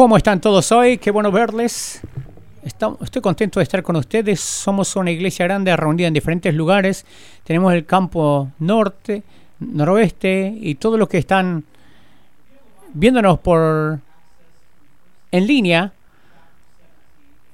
¿Cómo están todos hoy? Qué bueno verles. estoy contento de estar con ustedes. Somos una iglesia grande reunida en diferentes lugares. Tenemos el campo norte, noroeste y todos los que están viéndonos por en línea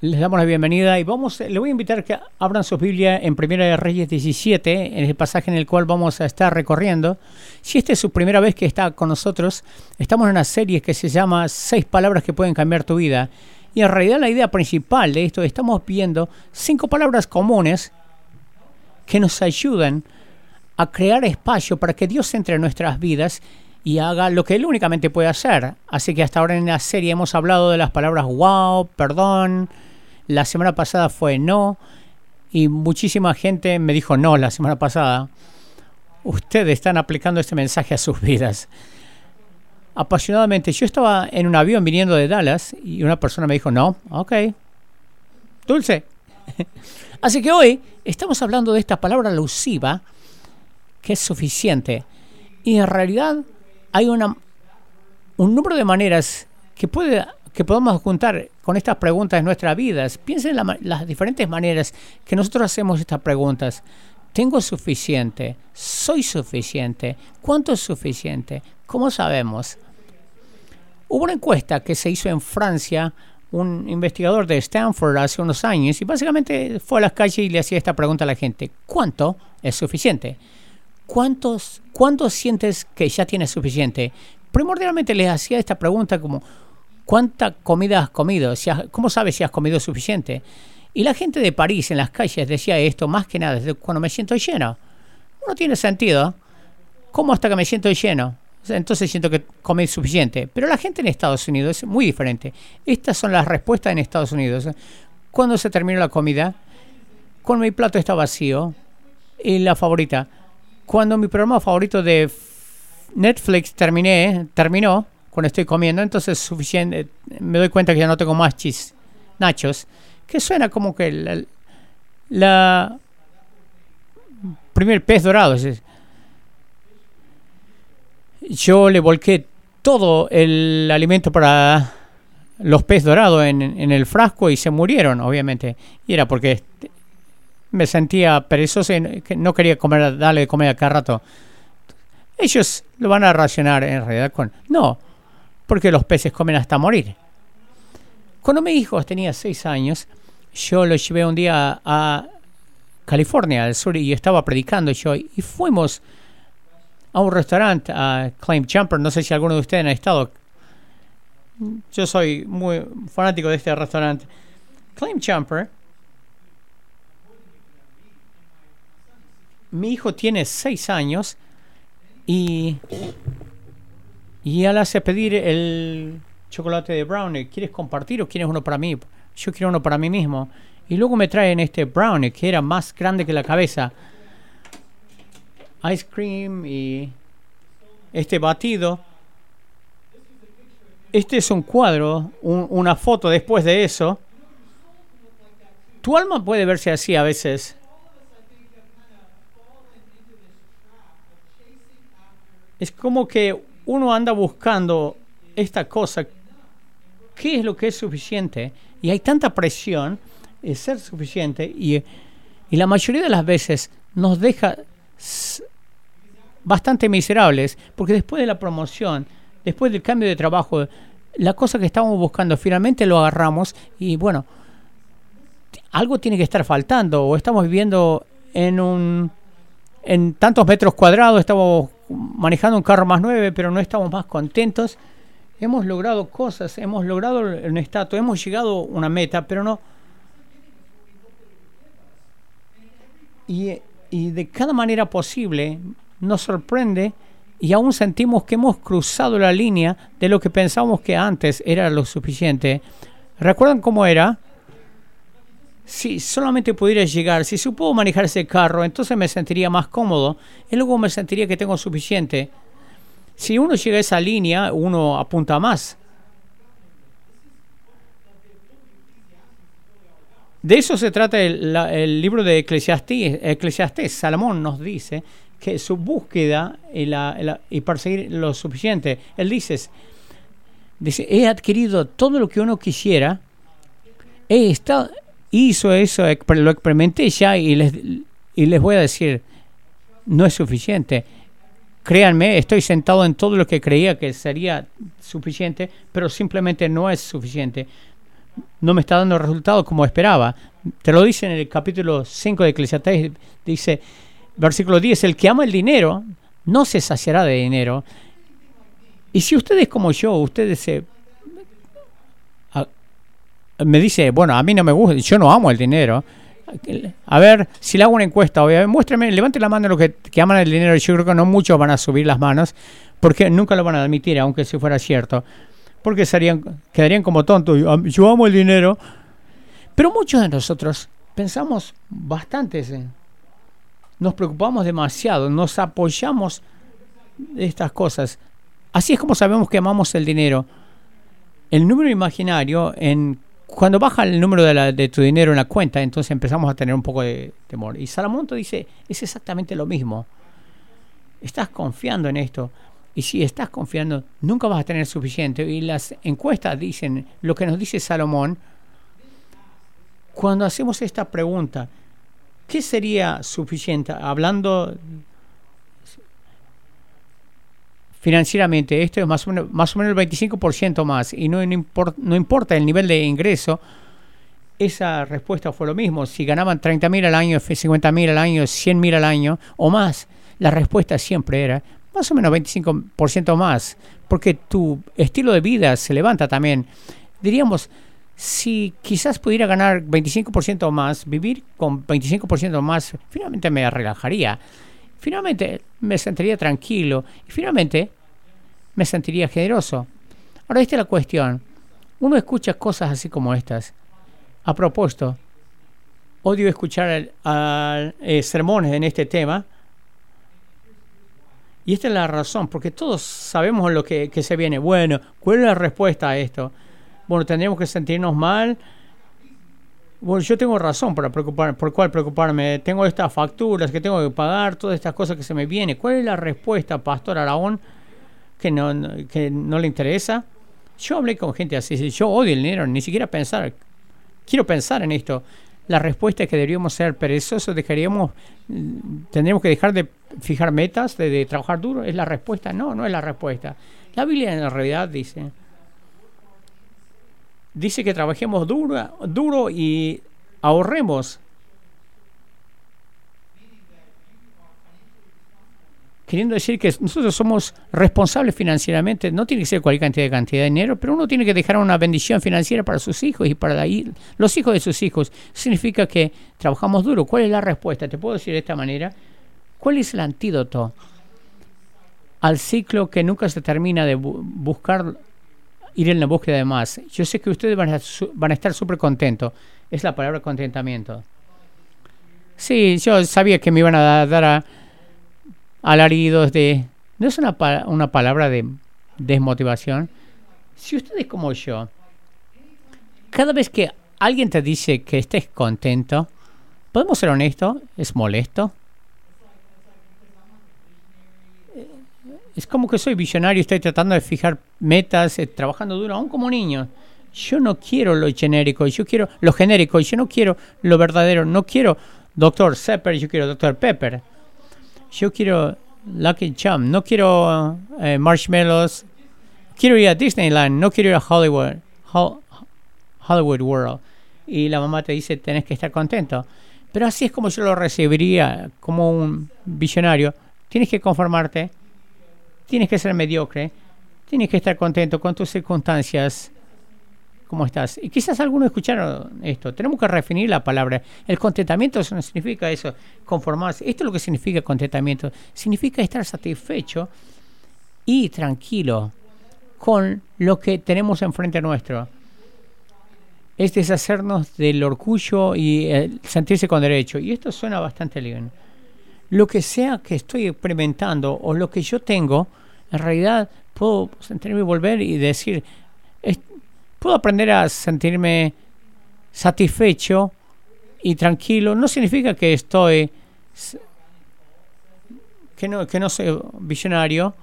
les damos la bienvenida y vamos, le voy a invitar que abran su Biblia en Primera de Reyes 17, en el pasaje en el cual vamos a estar recorriendo. Si esta es su primera vez que está con nosotros, estamos en una serie que se llama Seis palabras que pueden cambiar tu vida. Y en realidad la idea principal de esto, estamos viendo cinco palabras comunes que nos ayudan a crear espacio para que Dios entre en nuestras vidas y haga lo que Él únicamente puede hacer. Así que hasta ahora en la serie hemos hablado de las palabras wow, perdón, la semana pasada fue no y muchísima gente me dijo no la semana pasada. Ustedes están aplicando este mensaje a sus vidas. Apasionadamente, yo estaba en un avión viniendo de Dallas y una persona me dijo no, ok, dulce. Así que hoy estamos hablando de esta palabra alusiva que es suficiente. Y en realidad hay una, un número de maneras que puede que podemos juntar con estas preguntas en nuestras vidas. Piensen en las diferentes maneras que nosotros hacemos estas preguntas. ¿Tengo suficiente? ¿Soy suficiente? ¿Cuánto es suficiente? ¿Cómo sabemos? Hubo una encuesta que se hizo en Francia, un investigador de Stanford hace unos años, y básicamente fue a las calles y le hacía esta pregunta a la gente. ¿Cuánto es suficiente? ¿Cuántos, ¿Cuánto sientes que ya tienes suficiente? Primordialmente les hacía esta pregunta como, ¿Cuánta comida has comido? ¿Cómo sabes si has comido suficiente? Y la gente de París en las calles decía esto más que nada cuando me siento lleno. No tiene sentido. ¿Cómo hasta que me siento lleno? Entonces siento que comí suficiente. Pero la gente en Estados Unidos es muy diferente. Estas son las respuestas en Estados Unidos. Cuando se terminó la comida, cuando mi plato está vacío, y la favorita, cuando mi programa favorito de Netflix terminé, terminó, cuando estoy comiendo, entonces suficiente, me doy cuenta que ya no tengo más chis, nachos, que suena como que la, primer pez dorado. Yo le volqué todo el alimento para los pez dorados en, en, el frasco y se murieron, obviamente. Y era porque me sentía perezoso y no quería comer, darle de comer a cada rato. Ellos lo van a racionar en realidad con... No, porque los peces comen hasta morir. Cuando mi hijo tenía seis años, yo lo llevé un día a California, al sur, y estaba predicando yo, y fuimos a un restaurante, a Claim Jumper, no sé si alguno de ustedes ha estado. Yo soy muy fanático de este restaurante. Claim Jumper. Mi hijo tiene seis años y y él hace pedir el chocolate de brownie. ¿Quieres compartir o quieres uno para mí? Yo quiero uno para mí mismo. Y luego me traen este brownie que era más grande que la cabeza. Ice cream y este batido. Este es un cuadro, una foto después de eso. Tu alma puede verse así a veces. Es como que uno anda buscando esta cosa, ¿qué es lo que es suficiente? Y hay tanta presión de ser suficiente y, y la mayoría de las veces nos deja bastante miserables, porque después de la promoción, después del cambio de trabajo, la cosa que estábamos buscando finalmente lo agarramos y bueno, algo tiene que estar faltando o estamos viviendo en un en tantos metros cuadrados, estamos manejando un carro más nueve, pero no estamos más contentos. Hemos logrado cosas, hemos logrado un estatus, hemos llegado a una meta, pero no. Y, y de cada manera posible nos sorprende y aún sentimos que hemos cruzado la línea de lo que pensábamos que antes era lo suficiente. ¿Recuerdan cómo era? Si solamente pudiera llegar, si supo manejar ese carro, entonces me sentiría más cómodo y luego me sentiría que tengo suficiente. Si uno llega a esa línea, uno apunta más. De eso se trata el, libro de Eclesiastés. Eclesiastés. Salomón nos dice que su búsqueda y, la, y perseguir lo suficiente. Él dice, Dice, he adquirido todo lo que uno quisiera, he estado, hizo eso, lo experimenté ya y les, y les voy a decir, no es suficiente. Créanme, estoy sentado en todo lo que creía que sería suficiente, pero simplemente no es suficiente. No me está dando resultados como esperaba. Te lo dice en el capítulo 5 de Eclesiastes, dice, versículo 10, el que ama el dinero no se saciará de dinero. Y si ustedes como yo, ustedes se... me dice, bueno, a mí no me gusta, yo no amo el dinero. A ver, si le hago una encuesta, muéstrame, levante la mano los que, que aman el dinero. Yo creo que no muchos van a subir las manos, porque nunca lo van a admitir, aunque si fuera cierto. Porque serían, quedarían como tontos. Yo amo el dinero. Pero muchos de nosotros pensamos bastante, nos preocupamos demasiado, nos apoyamos de estas cosas. Así es como sabemos que amamos el dinero. El número imaginario en cuando baja el número de, tu dinero en la cuenta, entonces empezamos a tener un poco de temor. Y Salamonto dice, es exactamente lo mismo. Estás confiando en esto. Y si estás confiando, nunca vas a tener suficiente. Y las encuestas dicen, lo que nos dice Salomón, cuando hacemos esta pregunta, ¿qué sería suficiente? Hablando financieramente esto es más o menos, más o menos el 25% más y no, no, importa el nivel de ingreso, esa respuesta fue lo mismo. Si ganaban 30 mil al año, 50 mil al año, 100 mil al año o más, la respuesta siempre era más o menos 25% más, porque tu estilo de vida se levanta también. Diríamos, si quizás pudiera ganar 25% más, vivir con 25% más, finalmente me relajaría. Finalmente me sentiría tranquilo y finalmente me sentiría generoso. Ahora, esta es la cuestión. Uno escucha cosas así como estas. A propósito, odio escuchar eh, sermones en este tema. Y esta es la razón, porque todos sabemos lo que, se viene. Bueno, ¿cuál es la respuesta a esto? Bueno, tendríamos que sentirnos mal. Bueno, yo tengo razón para preocupar, por cuál preocuparme. Tengo estas facturas que tengo que pagar, todas estas cosas que se me vienen. ¿Cuál es la respuesta, Pastor Araón? Que no, que no le interesa. Yo hablé con gente así, yo odio el dinero, ni siquiera pensar, quiero pensar en esto. La respuesta es que deberíamos ser perezosos, dejaríamos, mm, tendríamos que dejar de fijar metas, de, trabajar duro. ¿Es la respuesta? No, no es la respuesta. La Biblia en realidad dice, dice que trabajemos duro, duro y ahorremos queriendo decir que nosotros somos responsables financieramente, no tiene que ser cualquier cantidad de cantidad de dinero, pero uno tiene que dejar una bendición financiera para sus hijos y para los hijos de sus hijos. Significa que trabajamos duro. ¿Cuál es la respuesta? Te puedo decir de esta manera. ¿Cuál es el antídoto al ciclo que nunca se termina de buscar ir en la búsqueda de más? Yo sé que ustedes van a, van a estar súper contentos. Es la palabra contentamiento. Sí, yo sabía que me iban a dar a alaridos de... No es una, una palabra de desmotivación. Si ustedes como yo, cada vez que alguien te dice que estés contento, podemos ser honestos, es molesto. Es como que soy visionario, estoy tratando de fijar metas, eh, trabajando duro, aún como niño. Yo no quiero lo genérico, yo quiero lo genérico, yo no quiero lo verdadero, no quiero Dr. Sepper, yo quiero Dr. Pepper. Yo quiero Lucky Charm, no quiero eh, marshmallows, quiero ir a Disneyland, no quiero ir a Hollywood, Hollywood World. Y la mamá te dice, tenés que estar contento. Pero así es como yo lo recibiría como un visionario. Tienes que conformarte, tienes que ser mediocre, tienes que estar contento con tus circunstancias ¿Cómo estás? Y quizás algunos escucharon esto. Tenemos que refinir la palabra. El contentamiento no significa eso, conformarse. Esto es lo que significa contentamiento. Significa estar satisfecho y tranquilo con lo que tenemos enfrente nuestro. Es deshacernos del orgullo y eh, sentirse con derecho. Y esto suena bastante bien. Lo que sea que estoy experimentando o lo que yo tengo, en realidad puedo sentirme y volver y decir, puedo aprender a sentirme satisfecho y tranquilo. No significa que estoy que no, que no soy visionario.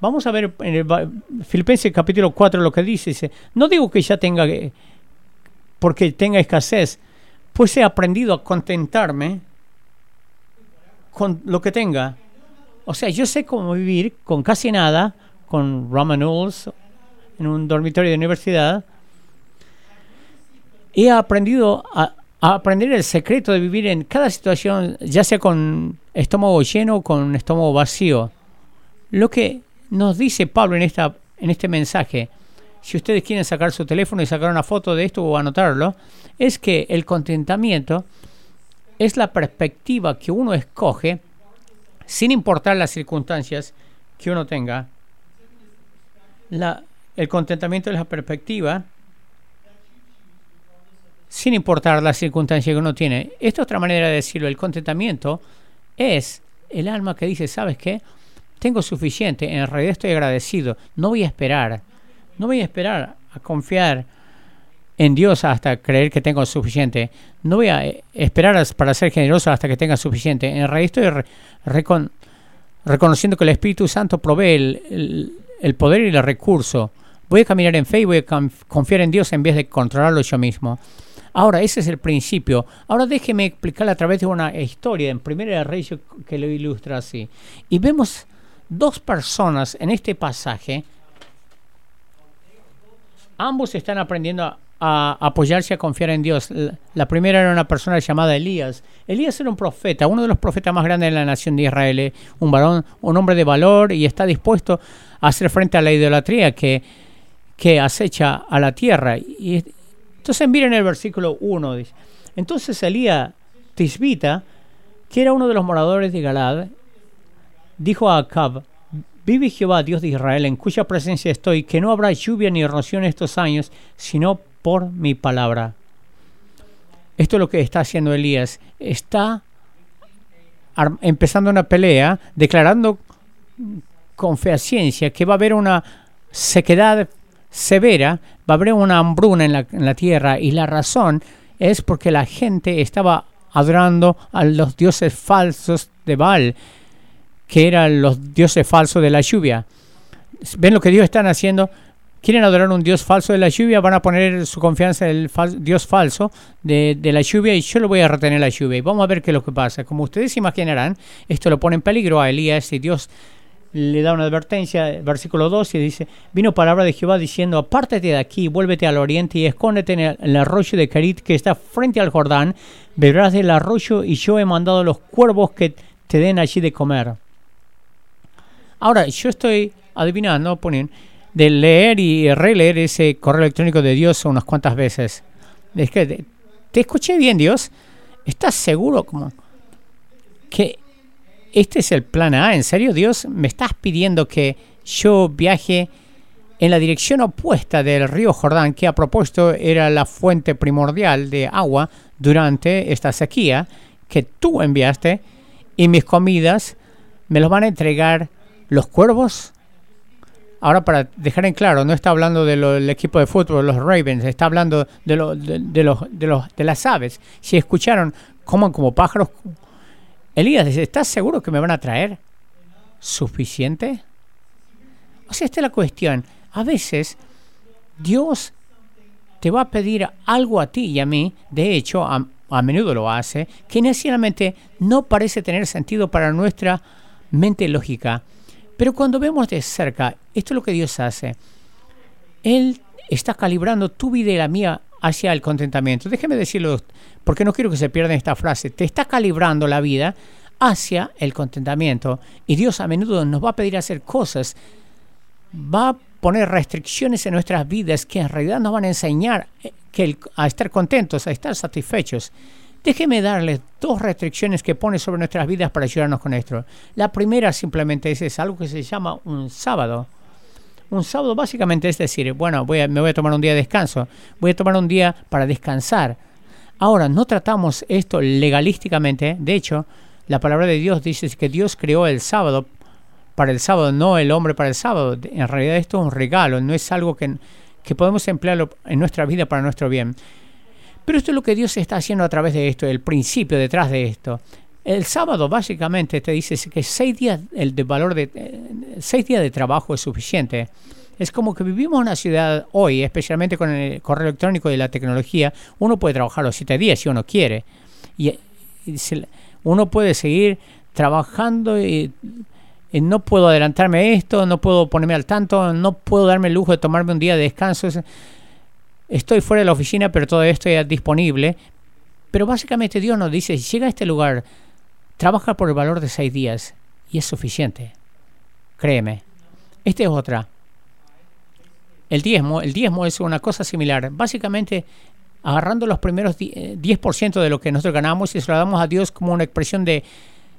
Vamos a ver en el Filipenses capítulo 4 lo que dice. no digo que ya tenga, que- porque tenga escasez, pues he aprendido a contentarme con lo que tenga. O sea, yo sé cómo vivir con casi nada, con ramen noodles en un dormitorio de universidad. He aprendido a, aprender el secreto de vivir en cada situación, ya sea con estómago lleno o con estómago vacío. Lo que nos dice Pablo en, esta, en este mensaje, si ustedes quieren sacar su teléfono y sacar una foto de esto o anotarlo, es que el contentamiento es la perspectiva que uno escoge sin importar las circunstancias que uno tenga. La- el contentamiento es la perspectiva sin importar las circunstancias que uno tiene. Esta otra manera de decirlo, el contentamiento es el alma que dice, ¿sabes qué? Tengo suficiente, en realidad estoy agradecido, no voy a esperar, no voy a esperar a confiar en Dios hasta creer que tengo suficiente, no voy a esperar para ser generoso hasta que tenga suficiente, en realidad estoy re- recon- reconociendo que el Espíritu Santo provee el- el poder y el recurso. Voy a caminar en fe y voy a conf- confiar en Dios en vez de controlarlo yo mismo. Ahora, ese es el principio. Ahora déjeme explicarle a través de una historia en Primera de Reyes que lo ilustra así. Y vemos dos personas en este pasaje. Ambos están aprendiendo a, a apoyarse, a confiar en Dios. La, la primera era una persona llamada Elías. Elías era un profeta, uno de los profetas más grandes de la nación de Israel, un varón, un hombre de valor y está dispuesto a hacer frente a la idolatría que, que acecha a la tierra. Y entonces miren el versículo 1. Dice, entonces Elías Tisbita, que era uno de los moradores de Galad, dijo a Acab, vive Jehová, Dios de Israel, en cuya presencia estoy, que no habrá lluvia ni en estos años, sino por mi palabra. Esto es lo que está haciendo Elías. Está empezando una pelea, declarando con fehaciencia que va a haber una sequedad severa, va a haber una hambruna en la, tierra y la razón es porque la gente estaba adorando a los dioses falsos de Baal, que eran los dioses falsos de la lluvia. ¿Ven lo que Dios están haciendo? Quieren adorar un dios falso de la lluvia, van a poner su confianza en el dios falso de, de la lluvia y yo lo voy a retener la lluvia. Y vamos a ver qué es lo que pasa. Como ustedes imaginarán, esto lo pone en peligro a Elías y Dios le da una advertencia, versículo 2, y dice, vino palabra de Jehová diciendo, apártate de aquí, vuélvete al oriente y escóndete en el, en el arroyo de Carit que está frente al Jordán, beberás del arroyo y yo he mandado los cuervos que te den allí de comer. Ahora, yo estoy adivinando, ponen, de leer y releer ese correo electrónico de Dios unas cuantas veces. Es que, te, te escuché bien, Dios. ¿Estás seguro como que este es el plan A? ¿En serio, Dios? ¿Me estás pidiendo que yo viaje en la dirección opuesta del río Jordán, que a propósito era la fuente primordial de agua durante esta sequía, que tú enviaste, y mis comidas me los van a entregar los cuervos? Ahora, para dejar en claro, no está hablando del equipo de fútbol, los Ravens, está hablando de, lo, de, de, los, de, los, de las aves. Si escucharon, coman como pájaros. Elías ¿estás seguro que me van a traer suficiente? O sea, esta es la cuestión. A veces Dios te va a pedir algo a ti y a mí, de hecho, a, a menudo lo hace, que inicialmente no parece tener sentido para nuestra mente lógica. Pero cuando vemos de cerca, esto es lo que Dios hace. Él está calibrando tu vida y la mía hacia el contentamiento. Déjeme decirlo, porque no quiero que se pierda esta frase. Te está calibrando la vida hacia el contentamiento. Y Dios a menudo nos va a pedir hacer cosas. Va a poner restricciones en nuestras vidas que en realidad nos van a enseñar que el, a estar contentos, a estar satisfechos. Déjeme darles dos restricciones que pone sobre nuestras vidas para ayudarnos con esto. La primera simplemente es algo que se llama un sábado. Un sábado básicamente es decir, bueno, voy a, me voy a tomar un día de descanso, voy a tomar un día para descansar. Ahora, no tratamos esto legalísticamente, de hecho, la palabra de Dios dice que Dios creó el sábado para el sábado, no el hombre para el sábado. En realidad esto es un regalo, no es algo que, que podemos emplearlo en nuestra vida para nuestro bien. Pero esto es lo que Dios está haciendo a través de esto, el principio detrás de esto. El sábado básicamente te dice que seis días el de valor de eh, seis días de trabajo es suficiente. Es como que vivimos en una ciudad hoy, especialmente con el correo electrónico y la tecnología, uno puede trabajar los siete días si uno quiere. Y, uno puede seguir trabajando y, no puedo adelantarme esto, no puedo ponerme al tanto, no puedo darme el lujo de tomarme un día de descanso. Estoy fuera de la oficina, pero todo esto ya disponible. Pero básicamente Dios nos dice, si llega a este lugar, trabaja por el valor de seis días y es suficiente. Créeme. Esta es otra. El diezmo, el diezmo es una cosa similar. Básicamente, agarrando los primeros 10% de lo que nosotros ganamos y se lo damos a Dios como una expresión de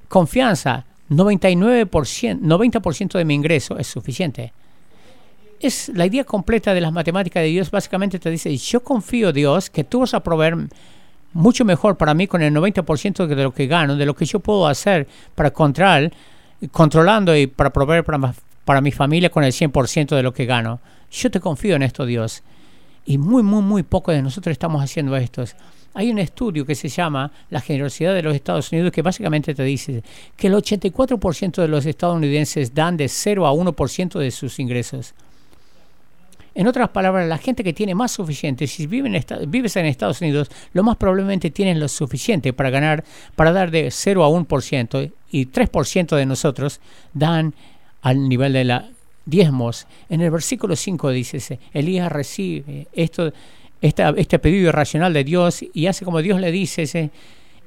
confianza. 99%, 90% de mi ingreso es suficiente. Es la idea completa de las matemáticas de Dios. Básicamente te dice, yo confío Dios que tú vas a proveer mucho mejor para mí con el 90% de lo que gano, de lo que yo puedo hacer para controlar, controlando y para proveer para, para mi familia con el 100% de lo que gano. Yo te confío en esto, Dios. Y muy, muy, muy poco de nosotros estamos haciendo esto. Hay un estudio que se llama La generosidad de los Estados Unidos que básicamente te dice que el 84% de los estadounidenses dan de 0 a 1% de sus ingresos. En otras palabras, la gente que tiene más suficiente, si vive en vives en Estados Unidos, lo más probablemente tienen lo suficiente para ganar, para dar de 0 a 1%, y 3% de nosotros dan al nivel de la diezmos. En el versículo 5 dice, Elías recibe esto, este pedido irracional de Dios y hace como Dios le dice,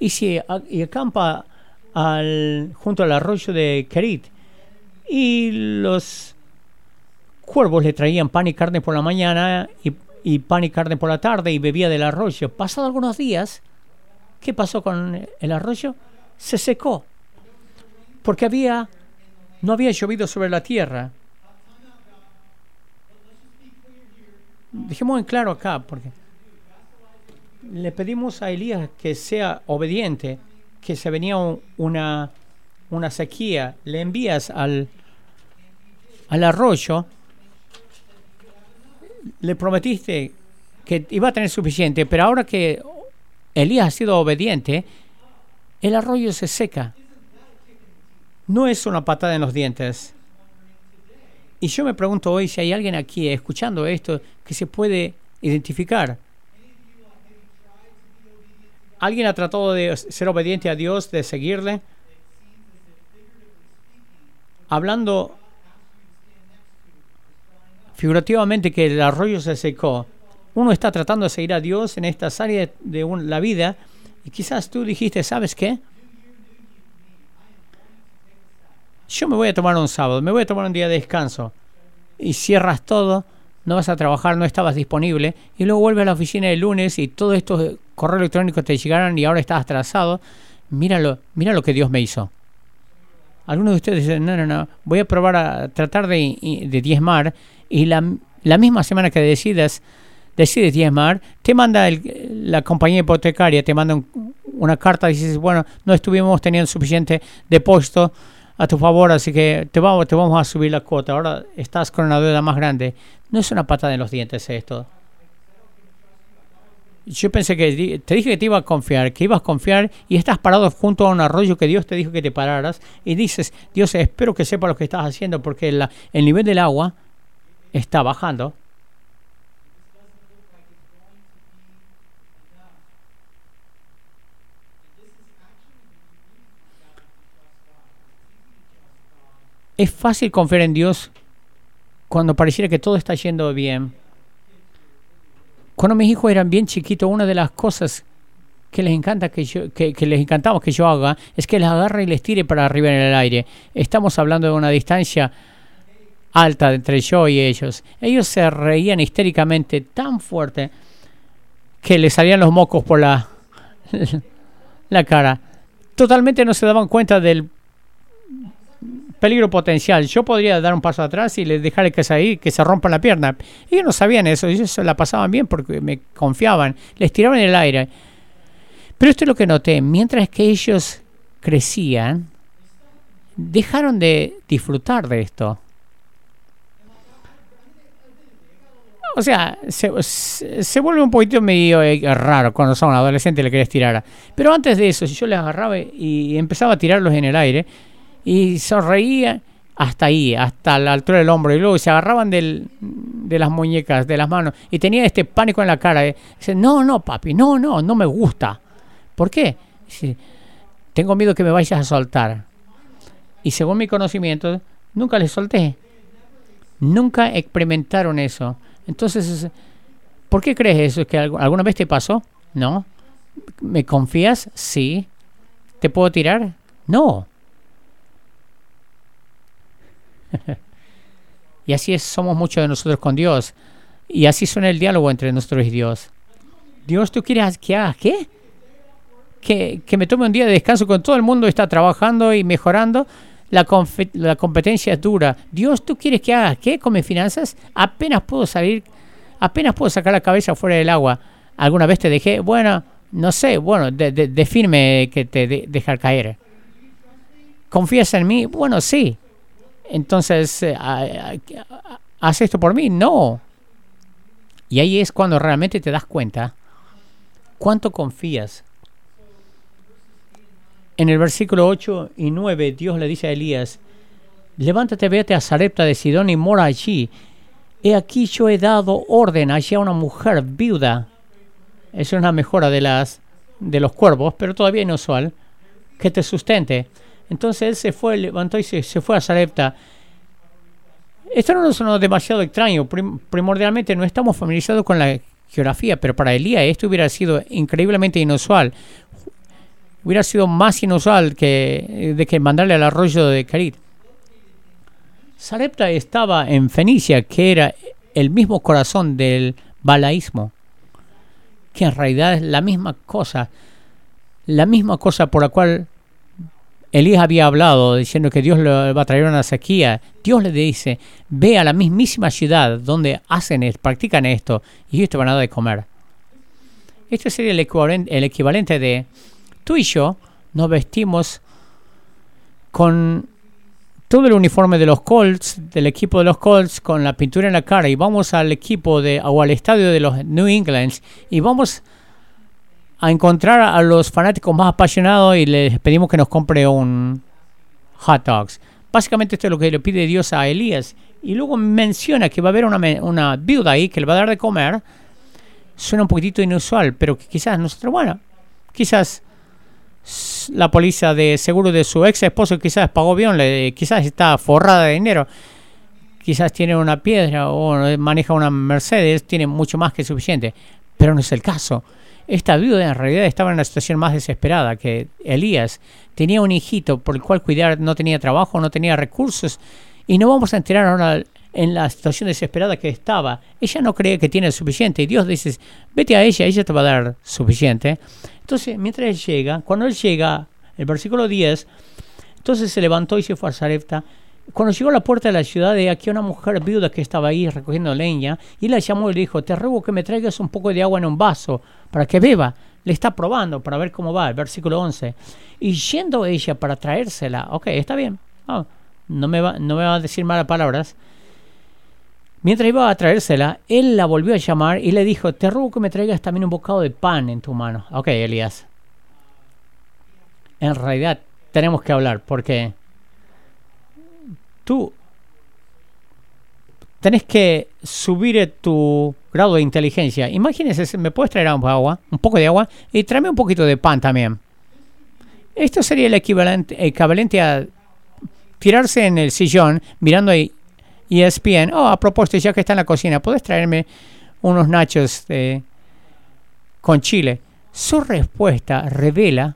y si y acampa al, junto al arroyo de Kerit, y los cuervos le traían pan y carne por la mañana y, y pan y carne por la tarde y bebía del arroyo. Pasado algunos días, ¿qué pasó con el arroyo? Se secó, porque había no había llovido sobre la tierra. Dejemos en claro acá, porque le pedimos a Elías que sea obediente, que se venía una, una sequía, le envías al, al arroyo, le prometiste que iba a tener suficiente, pero ahora que Elías ha sido obediente, el arroyo se seca no es una patada en los dientes. Y yo me pregunto hoy si hay alguien aquí escuchando esto que se puede identificar. ¿Alguien ha tratado de ser obediente a Dios, de seguirle? Hablando figurativamente que el arroyo se secó, uno está tratando de seguir a Dios en estas áreas de la vida y quizás tú dijiste, ¿sabes qué? yo me voy a tomar un sábado, me voy a tomar un día de descanso. Y cierras todo, no vas a trabajar, no estabas disponible, y luego vuelves a la oficina el lunes y todos estos correos electrónicos te llegaron y ahora estás atrasado. Míralo, mira lo que Dios me hizo. Algunos de ustedes dicen, no, no, no, voy a probar a tratar de, de diezmar y la, la misma semana que decidas, decides diezmar, te manda la compañía hipotecaria, te manda una carta dices, bueno, no estuvimos teniendo suficiente depósito a tu favor, así que te vamos, te vamos a subir la cuota. Ahora estás con una deuda más grande. No es una patada en los dientes esto. Yo pensé que te dije que te iba a confiar, que ibas a confiar y estás parado junto a un arroyo que Dios te dijo que te pararas y dices, Dios, espero que sepa lo que estás haciendo porque el nivel del agua está bajando. Es fácil confiar en Dios cuando pareciera que todo está yendo bien. Cuando mis hijos eran bien chiquitos, una de las cosas que les encanta que yo, que, les encantamos que yo haga es que les agarre y les tire para arriba en el aire. Estamos hablando de una distancia alta entre yo y ellos. Ellos se reían histéricamente tan fuerte que les salían los mocos por la, la cara. Totalmente no se daban cuenta del peligro potencial. Yo podría dar un paso atrás y les dejarle que se, que se rompa la pierna. Ellos no sabían eso, ellos se la pasaban bien porque me confiaban, les tiraban el aire. Pero esto es lo que noté, mientras que ellos crecían, dejaron de disfrutar de esto. O sea, se, se, vuelve un poquito medio eh, raro cuando son adolescentes y le querés tirar. Pero antes de eso, yo les agarraba y empezaba a tirarlos en el aire y sonreía hasta ahí, hasta la altura del hombro, y luego se agarraban del, de las muñecas, de las manos, y tenía este pánico en la cara. eh. Dice, no, no, papi, no, no, no me gusta. ¿Por qué? Dice, tengo miedo que me vayas a soltar. Y según mi conocimiento, nunca les solté. Nunca experimentaron eso. Entonces, ¿por qué crees eso? ¿Es que algu- alguna vez te pasó? No. ¿Me confías? Sí. ¿Te puedo tirar? No. y así es, somos muchos de nosotros con Dios. Y así suena el diálogo entre nosotros y Dios. Dios, ¿tú quieres que haga qué? Que, que me tome un día de descanso cuando todo el mundo está trabajando y mejorando. La, la competencia es dura. Dios, ¿tú quieres que haga qué con mis finanzas? Apenas puedo salir, apenas puedo sacar la cabeza fuera del agua. ¿Alguna vez te dejé? Bueno, no sé, bueno, de, de- que te de- dejar caer. ¿Confías en mí? Bueno, sí. Entonces, eh, ¿haz esto por mí? No. Y ahí es cuando realmente te das cuenta cuánto confías. En el versículo 8 y 9, Dios le dice a Elías, levántate, vete a Sarepta de Sidón y mora allí. He aquí yo he dado orden allí a una mujer viuda. Es una mejora de las de los cuervos, pero todavía inusual, que te sustente. Entonces él se fue, levantó y se, se fue a Sarepta. Esto no nos sonó demasiado extraño. Prim- primordialmente no estamos familiarizados con la geografía, pero para Elías esto hubiera sido increíblemente inusual. Hubiera sido más inusual que, de que mandarle al arroyo de Carit. Sarepta estaba en Fenicia, que era el mismo corazón del balaísmo, que en realidad es la misma cosa, la misma cosa por la cual Elías había hablado, diciendo que Dios le va a traer una sequía. Dios le dice, ve a la mismísima ciudad donde hacen, practican esto, y ellos te van a dar de comer. Esto sería el equivalente de tú y yo nos vestimos con todo el uniforme de los Colts, del equipo de los Colts, con la pintura en la cara, y vamos al equipo de, o al estadio de los New England, y vamos a encontrar a los fanáticos más apasionados y les pedimos que nos compre un hot dogs. Básicamente esto es lo que le pide Dios a Elías. Y luego menciona que va a haber una, una viuda ahí que le va a dar de comer. Suena un poquitito inusual, pero que quizás nosotros, bueno, quizás la póliza de seguro de su ex esposo quizás pagó bien, le- quizás está forrada de dinero, quizás tiene una piedra o maneja una Mercedes, tiene mucho más que suficiente, pero no es el caso. Esta viuda en realidad estaba en una situación más desesperada que Elías. Tenía un hijito por el cual cuidar, no tenía trabajo, no tenía recursos. Y no vamos a enterar ahora en la situación desesperada que estaba. Ella no cree que tiene suficiente. Y Dios dice, vete a ella, ella te va a dar suficiente. Entonces, mientras él llega, cuando él llega, el versículo 10, entonces se levantó y se fue a Sarepta. Cuando llegó a la puerta de la ciudad, de aquí una mujer viuda que estaba ahí recogiendo leña, y la llamó y le dijo, te ruego que me traigas un poco de agua en un vaso para que beba. Le está probando para ver cómo va, el versículo 11. Y yendo ella para traérsela, ok, está bien, Ah, no, me va, no me va a decir malas palabras. Mientras iba a traérsela, él la volvió a llamar y le dijo, te ruego que me traigas también un bocado de pan en tu mano. Ok, Elías. En realidad tenemos que hablar porque tú tenés que subir tu grado de inteligencia. Imagínese, ¿me puedes traer agua? Un poco de agua y tráeme un poquito de pan también. Esto sería el equivalente a tirarse en el sillón mirando ahí ESPN. Oh, a propósito, ya que está en la cocina, ¿puedes traerme unos nachos de- con chile? Su respuesta revela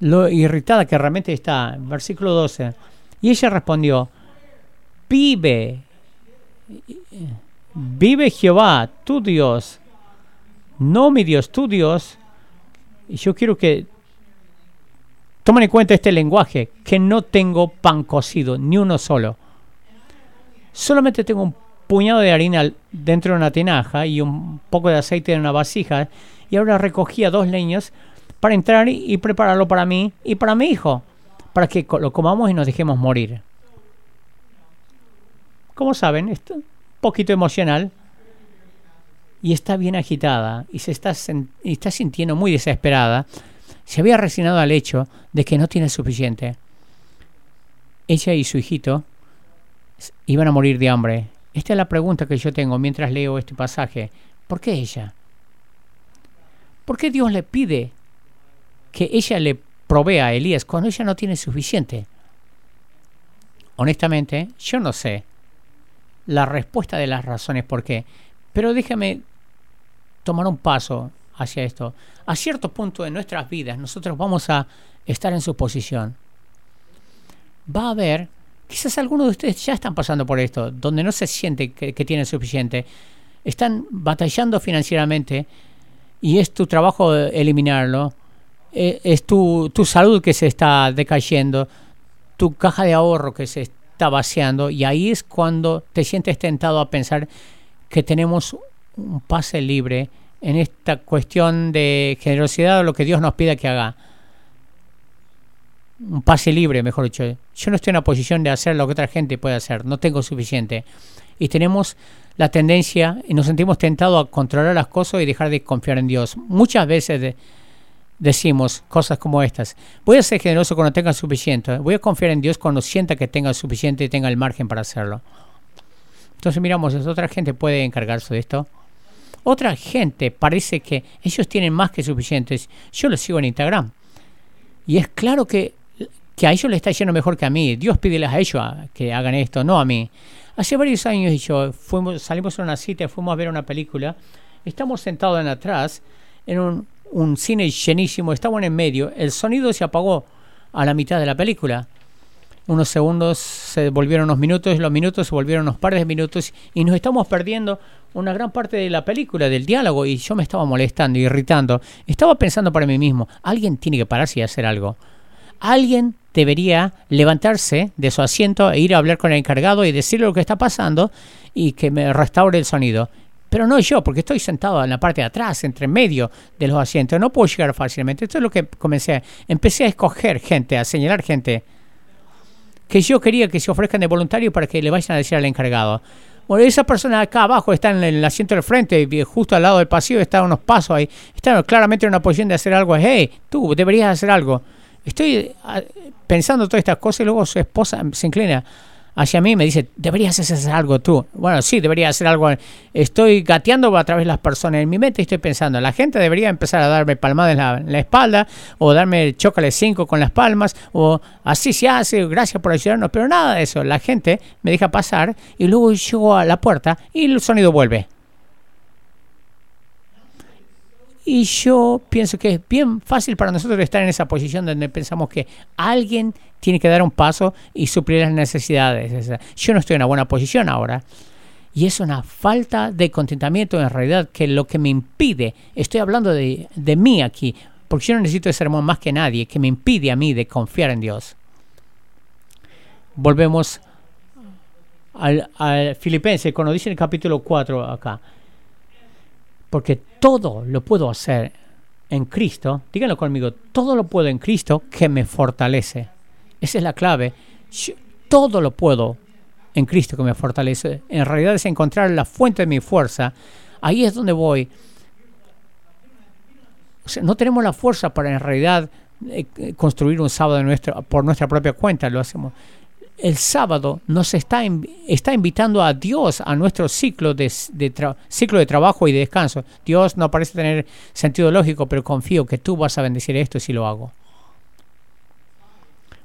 lo irritada que realmente está. Versículo 12. Y ella respondió, vive, vive Jehová, tu Dios, no mi Dios, tu Dios. Y yo quiero que tomen en cuenta este lenguaje, que no tengo pan cocido, ni uno solo. Solamente tengo un puñado de harina dentro de una tinaja y un poco de aceite en una vasija. Y ahora recogía dos leños para entrar y, prepararlo para mí y para mi hijo, para que lo comamos y nos dejemos morir. Como saben, esto un poquito emocional. y está bien agitada y se está, y está sintiendo muy desesperada, se había resignado al hecho de que no tiene suficiente. Ella y su hijito iban a morir de hambre. Esta es la pregunta que yo tengo mientras leo este pasaje. ¿Por qué ella? ¿Por qué Dios le pide que ella le provea a Elías cuando ella no tiene suficiente? Honestamente, yo no sé la respuesta de las razones por qué, pero déjame tomar un paso hacia esto. A cierto punto de nuestras vidas nosotros vamos a estar en su posición. Va a haber, quizás algunos de ustedes ya están pasando por esto, donde no se siente que, tienen suficiente. Están batallando financieramente y es tu trabajo eliminarlo. Eh, es tu, tu salud que se está decayendo, tu caja de ahorro que se está vaciando y ahí es cuando te sientes tentado a pensar que tenemos un pase libre en esta cuestión de generosidad o lo que Dios nos pida que haga. Un pase libre, mejor dicho. Yo no estoy en la posición de hacer lo que otra gente puede hacer, no tengo suficiente. Y tenemos la tendencia y nos sentimos tentados a controlar las cosas y dejar de confiar en Dios. Muchas veces decimos cosas como estas. Voy a ser generoso cuando tenga suficiente. Voy a confiar en Dios cuando sienta que tenga suficiente y tenga el margen para hacerlo. Entonces miramos, otra gente puede encargarse de esto. Otra gente parece que ellos tienen más que suficientes. Yo los sigo en Instagram. Y es claro que, que a ellos les está yendo mejor que a mí. Dios pídeles a ellos que hagan esto, no a mí. Hace varios años yo fuimos, salimos a una cita, fuimos a ver una película. Estamos sentados en atrás en un, cine llenísimo, estamos en medio. El sonido se apagó a la mitad de la película unos segundos se volvieron unos minutos, los minutos se volvieron unos pares de minutos y nos estamos perdiendo una gran parte de la película, del diálogo, y yo me estaba molestando, irritando. Estaba pensando para mí mismo, alguien tiene que pararse y hacer algo. Alguien debería levantarse de su asiento e ir a hablar con el encargado y decirle lo que está pasando y que me restaure el sonido. Pero no yo, porque estoy sentado en la parte de atrás, entre medio de los asientos. No puedo llegar fácilmente. Esto es lo que comencé. Empecé a escoger gente, a señalar gente que yo quería que se ofrezcan de voluntario para que le vayan a decir al encargado. Bueno, esa persona acá abajo está en el asiento del frente, justo al lado del pasillo, está unos pasos ahí. Está claramente en una posición de hacer algo. Hey, tú deberías hacer algo. Estoy ah, pensando todas estas cosas y luego su esposa se inclina hacia mí me dice, deberías hacer algo tú. Bueno, sí, debería hacer algo. Estoy gateando a través de las personas. En mi mente estoy pensando, la gente debería empezar a darme palmadas en la, espalda o darme chocale 5 con las palmas o así se hace, gracias por ayudarnos. Pero nada de eso. La gente me deja pasar y luego llego a la puerta y el sonido vuelve. Y yo pienso que es bien fácil para nosotros estar en esa posición donde pensamos que alguien tiene que dar un paso y suplir las necesidades. Yo no estoy en una buena posición ahora. Y es una falta de contentamiento en realidad que lo que me impide, estoy hablando de, de mí aquí, porque yo no necesito ese sermón más que nadie, que me impide a mí de confiar en Dios. Volvemos al, al Filipenses, cuando dice en el capítulo 4 acá, porque todo lo puedo hacer en Cristo, díganlo conmigo, todo lo puedo en Cristo que me fortalece. Esa es la clave. todo lo puedo en Cristo que me fortalece. En realidad es encontrar la fuente de mi fuerza. Ahí es donde voy. no tenemos la fuerza para en realidad eh, construir un sábado por nuestra propia cuenta. Lo hacemos el sábado nos está, está invitando a Dios a nuestro ciclo de, ciclo de trabajo y de descanso. Dios no parece tener sentido lógico, pero confío que tú vas a bendecir esto si lo hago.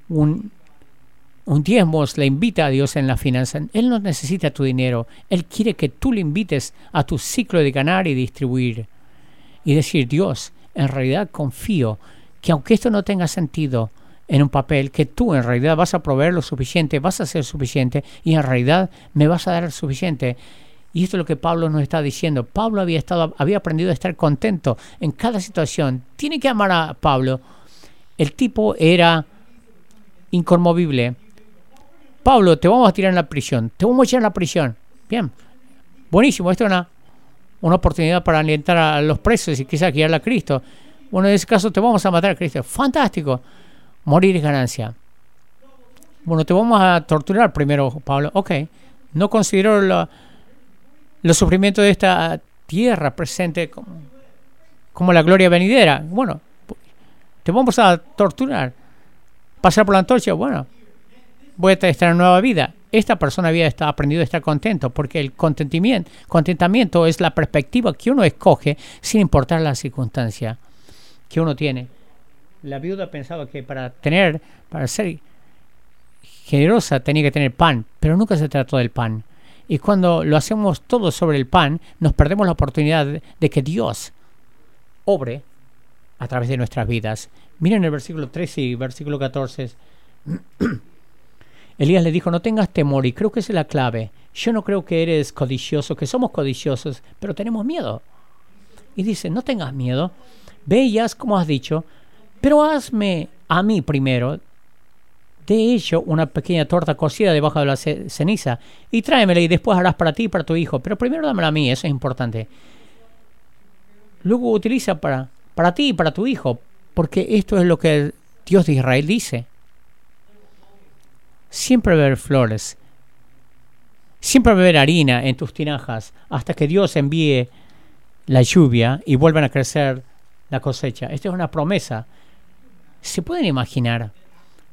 Un, un diezmo le invita a Dios en la finanza. Él no necesita tu dinero. Él quiere que tú le invites a tu ciclo de ganar y distribuir. Y decir, Dios, en realidad confío que aunque esto no tenga sentido, en un papel que tú en realidad vas a proveer lo suficiente, vas a ser suficiente y en realidad me vas a dar lo suficiente. Y esto es lo que Pablo nos está diciendo. Pablo había, estado, había aprendido a estar contento en cada situación. Tiene que amar a Pablo. El tipo era inconmovible. Pablo, te vamos a tirar en la prisión. Te vamos a echar en la prisión. Bien. Buenísimo. Esto es una, una oportunidad para alentar a los presos y quizás guiarla a Cristo. Bueno, en ese caso te vamos a matar a Cristo. Fantástico morir es ganancia. Bueno, te vamos a torturar primero, Pablo. Ok, no considero los sufrimientos de esta tierra presente como, la gloria venidera. Bueno, te vamos a torturar. Pasar por la antorcha, bueno, voy a estar en nueva vida. Esta persona había aprendido a estar contento porque el contentamiento, contentamiento es la perspectiva que uno escoge sin importar la circunstancia que uno tiene. La viuda pensaba que para tener, para ser generosa tenía que tener pan, pero nunca se trató del pan. Y cuando lo hacemos todo sobre el pan, nos perdemos la oportunidad de que Dios obre a través de nuestras vidas. Miren el versículo 13 y versículo 14. Elías le dijo, no tengas temor, y creo que esa es la clave. Yo no creo que eres codicioso, que somos codiciosos, pero tenemos miedo. Y dice, no tengas miedo, ve como has dicho, pero hazme a mí primero de hecho una pequeña torta cocida debajo de la ceniza y tráemela y después harás para ti y para tu hijo. Pero primero dámela a mí, eso es importante. Luego utiliza para, para ti y para tu hijo, porque esto es lo que Dios de Israel dice. Siempre ver flores, siempre ver harina en tus tinajas hasta que Dios envíe la lluvia y vuelvan a crecer la cosecha. Esta es una promesa. ¿Se pueden imaginar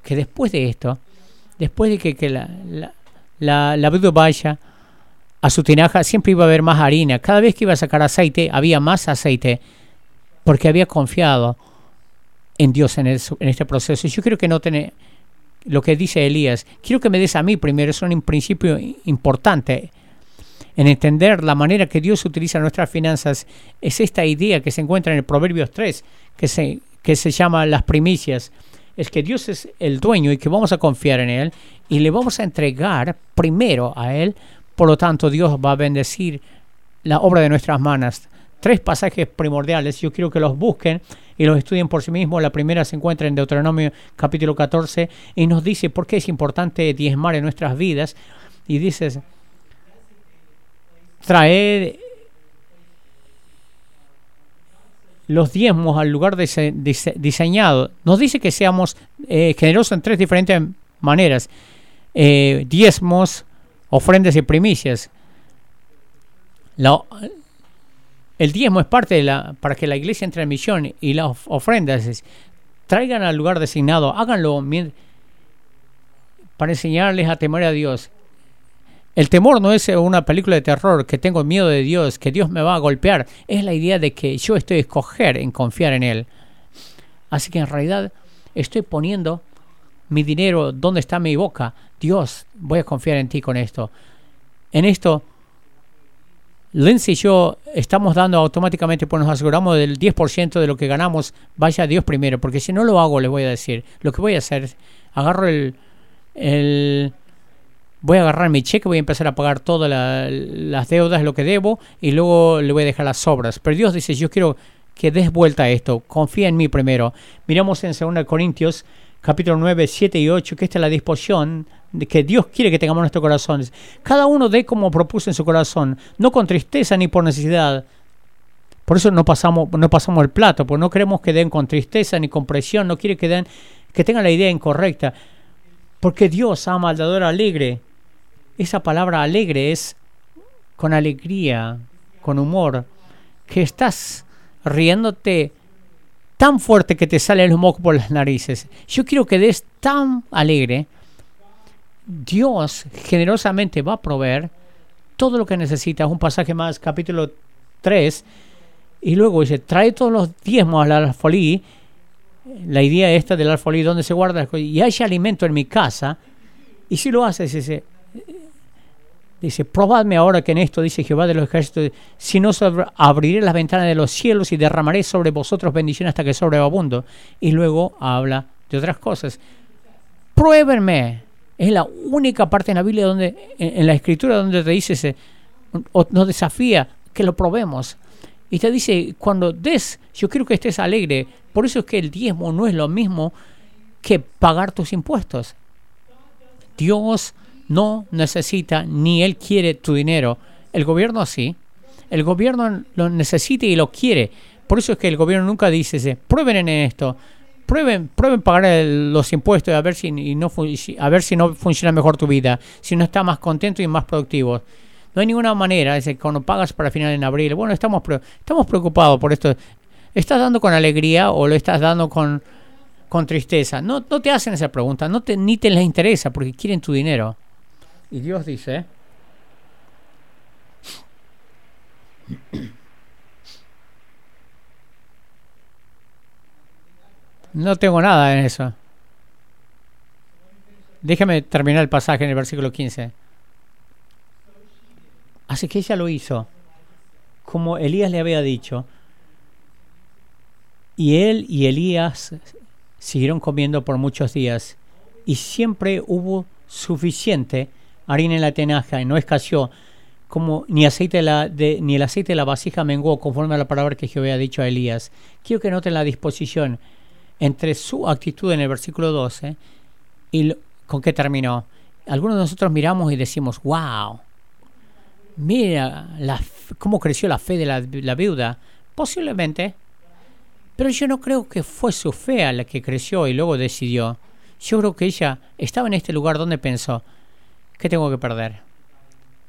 que después de esto, después de que, la, la, la, vaya a su tinaja, siempre iba a haber más harina. Cada vez que iba a sacar aceite, había más aceite, porque había confiado en Dios en, en este proceso. Yo creo que no tiene lo que dice Elías. Quiero que me des a mí primero, es un principio importante en entender la manera que Dios utiliza nuestras finanzas. Es esta idea que se encuentra en el Proverbios 3, que se, que se llama las primicias es que Dios es el dueño y que vamos a confiar en Él y le vamos a entregar primero a Él. Por lo tanto, Dios va a bendecir la obra de nuestras manos. Tres pasajes primordiales, yo quiero que los busquen y los estudien por sí mismos. La primera se encuentra en Deuteronomio capítulo 14 y nos dice por qué es importante diezmar en nuestras vidas. Y dices, traer los diezmos al lugar diseñado. Nos dice que seamos eh, generosos en tres diferentes maneras. Eh, diezmos, ofrendas y primicias. el diezmo es parte de la, para que la iglesia entre en misión y las ofrendas traigan al lugar designado, háganlo para enseñarles a temer a Dios. El temor no es una película de terror, que tengo miedo de Dios, que Dios me va a golpear. Es la idea de que yo estoy a escoger en confiar en Él. Así que en realidad estoy poniendo mi dinero donde está mi boca. Dios, voy a confiar en ti con esto. En esto, Lindsay y yo estamos dando automáticamente, pues nos aseguramos del 10% de lo que ganamos, vaya a Dios primero, porque si no lo hago, le voy a decir, lo que voy a hacer agarro el, el voy a agarrar mi cheque, voy a empezar a pagar todas las deudas, lo que debo, y luego le voy a dejar las sobras. Pero Dios dice, yo quiero que des vuelta a esto, confía en mí primero. Miramos en 2 Corintios capítulo 9, 7 y 8, que esta es la disposición de que Dios quiere que tengamos nuestros corazones. Cada uno dé como propuso en su corazón, no con tristeza ni por necesidad. Por eso no pasamos, no pasamos el plato, porque no queremos que den con tristeza ni con presión, no quiere que den, que tengan la idea incorrecta. Porque Dios ama al dador alegre esa palabra alegre es con alegría, con humor, que estás riéndote tan fuerte que te sale el moco por las narices. Yo quiero que des tan alegre. Dios generosamente va a proveer todo lo que necesitas. Un pasaje más, capítulo 3. Y luego dice, trae todos los diezmos al alfolí. La idea esta del alfolí, donde se guarda, y hay alimento en mi casa. Y si lo haces, dice, Dice, probadme ahora que en esto, dice Jehová de los ejércitos, si no abriré las ventanas de los cielos y derramaré sobre vosotros bendición hasta que sobreabundo. Y luego habla de otras cosas. Pruébenme. Es la única parte en la Biblia donde, en, la escritura donde te dice, nos desafía que lo probemos. Y te dice, cuando des, yo quiero que estés alegre. Por eso es que el diezmo no es lo mismo que pagar tus impuestos. Dios no necesita ni él quiere tu dinero. El gobierno sí. El gobierno lo necesita y lo quiere. Por eso es que el gobierno nunca dice, prueben en esto, prueben, pagar los impuestos no a ver si no funciona mejor tu vida, si no está más contento y más productivo. No hay ninguna manera, cuando pagas para final en abril, bueno, estamos, estamos preocupados por esto. ¿Estás dando con alegría o lo estás dando con, con tristeza? No, no te hacen esa pregunta, no te, ni te les interesa porque quieren tu dinero. Y Dios dice, no tengo nada en eso. Déjame terminar el pasaje en el versículo 15. Así que ella lo hizo, como Elías le había dicho. Y él y Elías siguieron comiendo por muchos días. Y siempre hubo suficiente harina en la tenaja y no escaseó, como ni, aceite la, de, ni el aceite de la vasija menguó, conforme a la palabra que Jehová ha dicho a Elías. Quiero que noten la disposición entre su actitud en el versículo 12 y ¿Con qué terminó? Algunos de nosotros miramos y decimos, wow, mira cómo creció la fe de la, viuda. Posiblemente, pero yo no creo que fue su fe la que creció y luego decidió. Yo creo que ella estaba en este lugar donde pensó, ¿qué tengo que perder?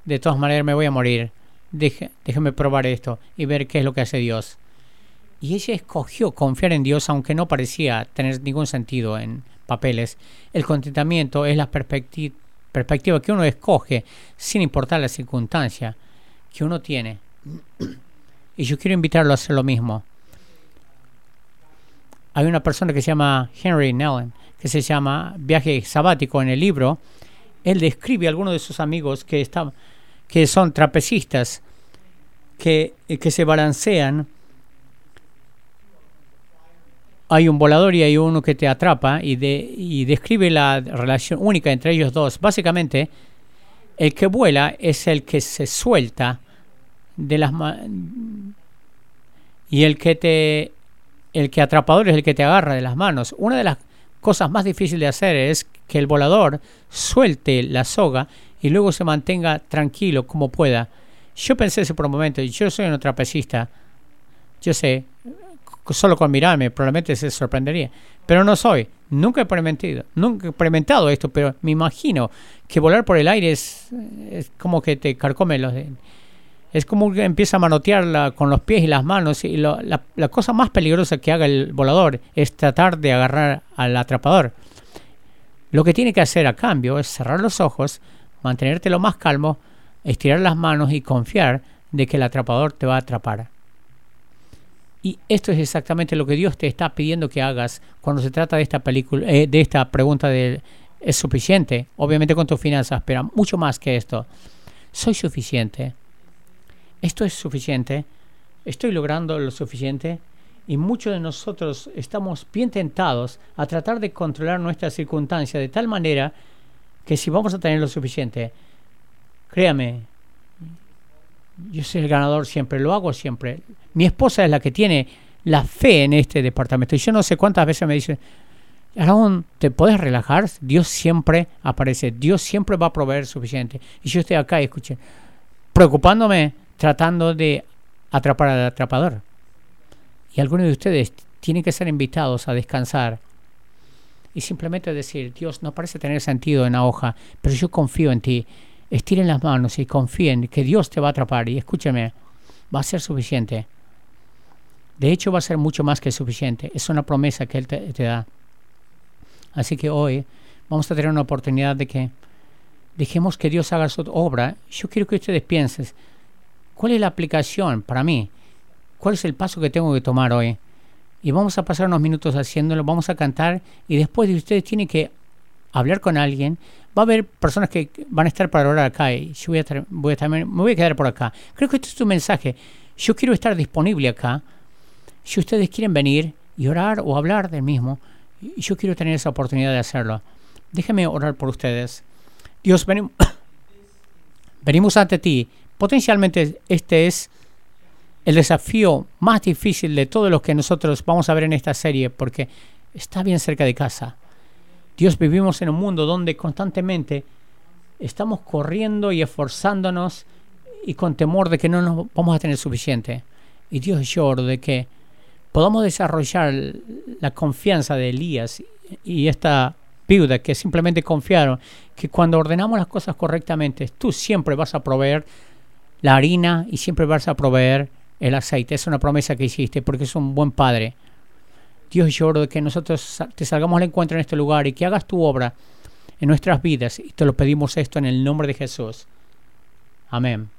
De todas maneras me voy a morir. Deje, déjeme probar esto y ver qué es lo que hace Dios. Y ella escogió confiar en Dios aunque no parecía tener ningún sentido en papeles. El contentamiento es la perspectiva que uno escoge sin importar la circunstancia que uno tiene. Y yo quiero invitarlo a hacer lo mismo. Hay una persona que se llama Henry Nellen, que se llama Viaje Sabático en el libro. Él describe a algunos de sus amigos que, están, que son trapecistas, que, que se balancean hay un volador y hay uno que te atrapa y, de, describe la relación única entre ellos dos. Básicamente, el que vuela es el que se suelta de las y el que te el que atrapador es el que te agarra de las manos. Una de las cosas más difíciles de hacer es que el volador suelte la soga y luego se mantenga tranquilo como pueda. Yo pensé eso por un momento, yo soy un trapecista. Yo sé, solo con mirarme probablemente se sorprendería. Pero no soy. Nunca he experimentado, nunca he experimentado esto, pero me imagino que volar por el aire es, como que te carcome los es como que empieza a manotear con los pies y las manos y la, la, cosa más peligrosa que haga el volador es tratar de agarrar al atrapador. Lo que tiene que hacer a cambio es cerrar los ojos, mantenerte lo más calmo, estirar las manos y confiar de que el atrapador te va a atrapar. Y esto es exactamente lo que Dios te está pidiendo que hagas cuando se trata de esta película, eh, de esta pregunta de ¿es suficiente? Obviamente con tus finanzas, pero mucho más que esto. ¿Soy suficiente? ¿Esto es suficiente? ¿Estoy logrando lo suficiente? Y muchos de nosotros estamos bien tentados a tratar de controlar nuestras circunstancias de tal manera que si vamos a tener lo suficiente, créame, yo soy el ganador siempre, lo hago siempre. Mi esposa es la que tiene la fe en este departamento. Y yo no sé cuántas veces me dice, Aaron, ¿te puedes relajar? Dios siempre aparece, Dios siempre va a proveer suficiente. Y yo estoy acá escuché, preocupándome, tratando de atrapar al atrapador. Y algunos de ustedes tienen que ser invitados a descansar y simplemente decir, Dios, no parece tener sentido en la hoja, pero yo confío en ti estiren las manos y confíen que Dios te va a atrapar. Y escúcheme, va a ser suficiente. De hecho, va a ser mucho más que suficiente. Es una promesa que Él te, da. Así que hoy vamos a tener una oportunidad de que dejemos que Dios haga su obra. Yo quiero que ustedes piensen, ¿cuál es la aplicación para mí? ¿Cuál es el paso que tengo que tomar hoy? Y vamos a pasar unos minutos haciéndolo, vamos a cantar y después de ustedes tienen que hablar con alguien va a haber personas que van a estar para orar acá y yo voy a, estar, voy a estar, me voy a quedar por acá. Creo que este es tu mensaje. Yo quiero estar disponible acá. Si ustedes quieren venir y orar o hablar del mismo, yo quiero tener esa oportunidad de hacerlo. Déjenme orar por ustedes. Dios, venimos, venimos ante ti. Potencialmente este es el desafío más difícil de todos los que nosotros vamos a ver en esta serie porque está bien cerca de casa. Dios, vivimos en un mundo donde constantemente estamos corriendo y esforzándonos y con temor de que no nos vamos a tener suficiente. Y Dios lloro de que podamos desarrollar la confianza de Elías y esta viuda que simplemente confiaron que cuando ordenamos las cosas correctamente, tú siempre vas a proveer la harina y siempre vas a proveer el aceite. Es una promesa que hiciste porque es un buen Padre. Dios, yo oro que nosotros te salgamos al encuentro en este lugar y que hagas tu obra en nuestras vidas. Y te lo pedimos esto en el nombre de Jesús. Amén.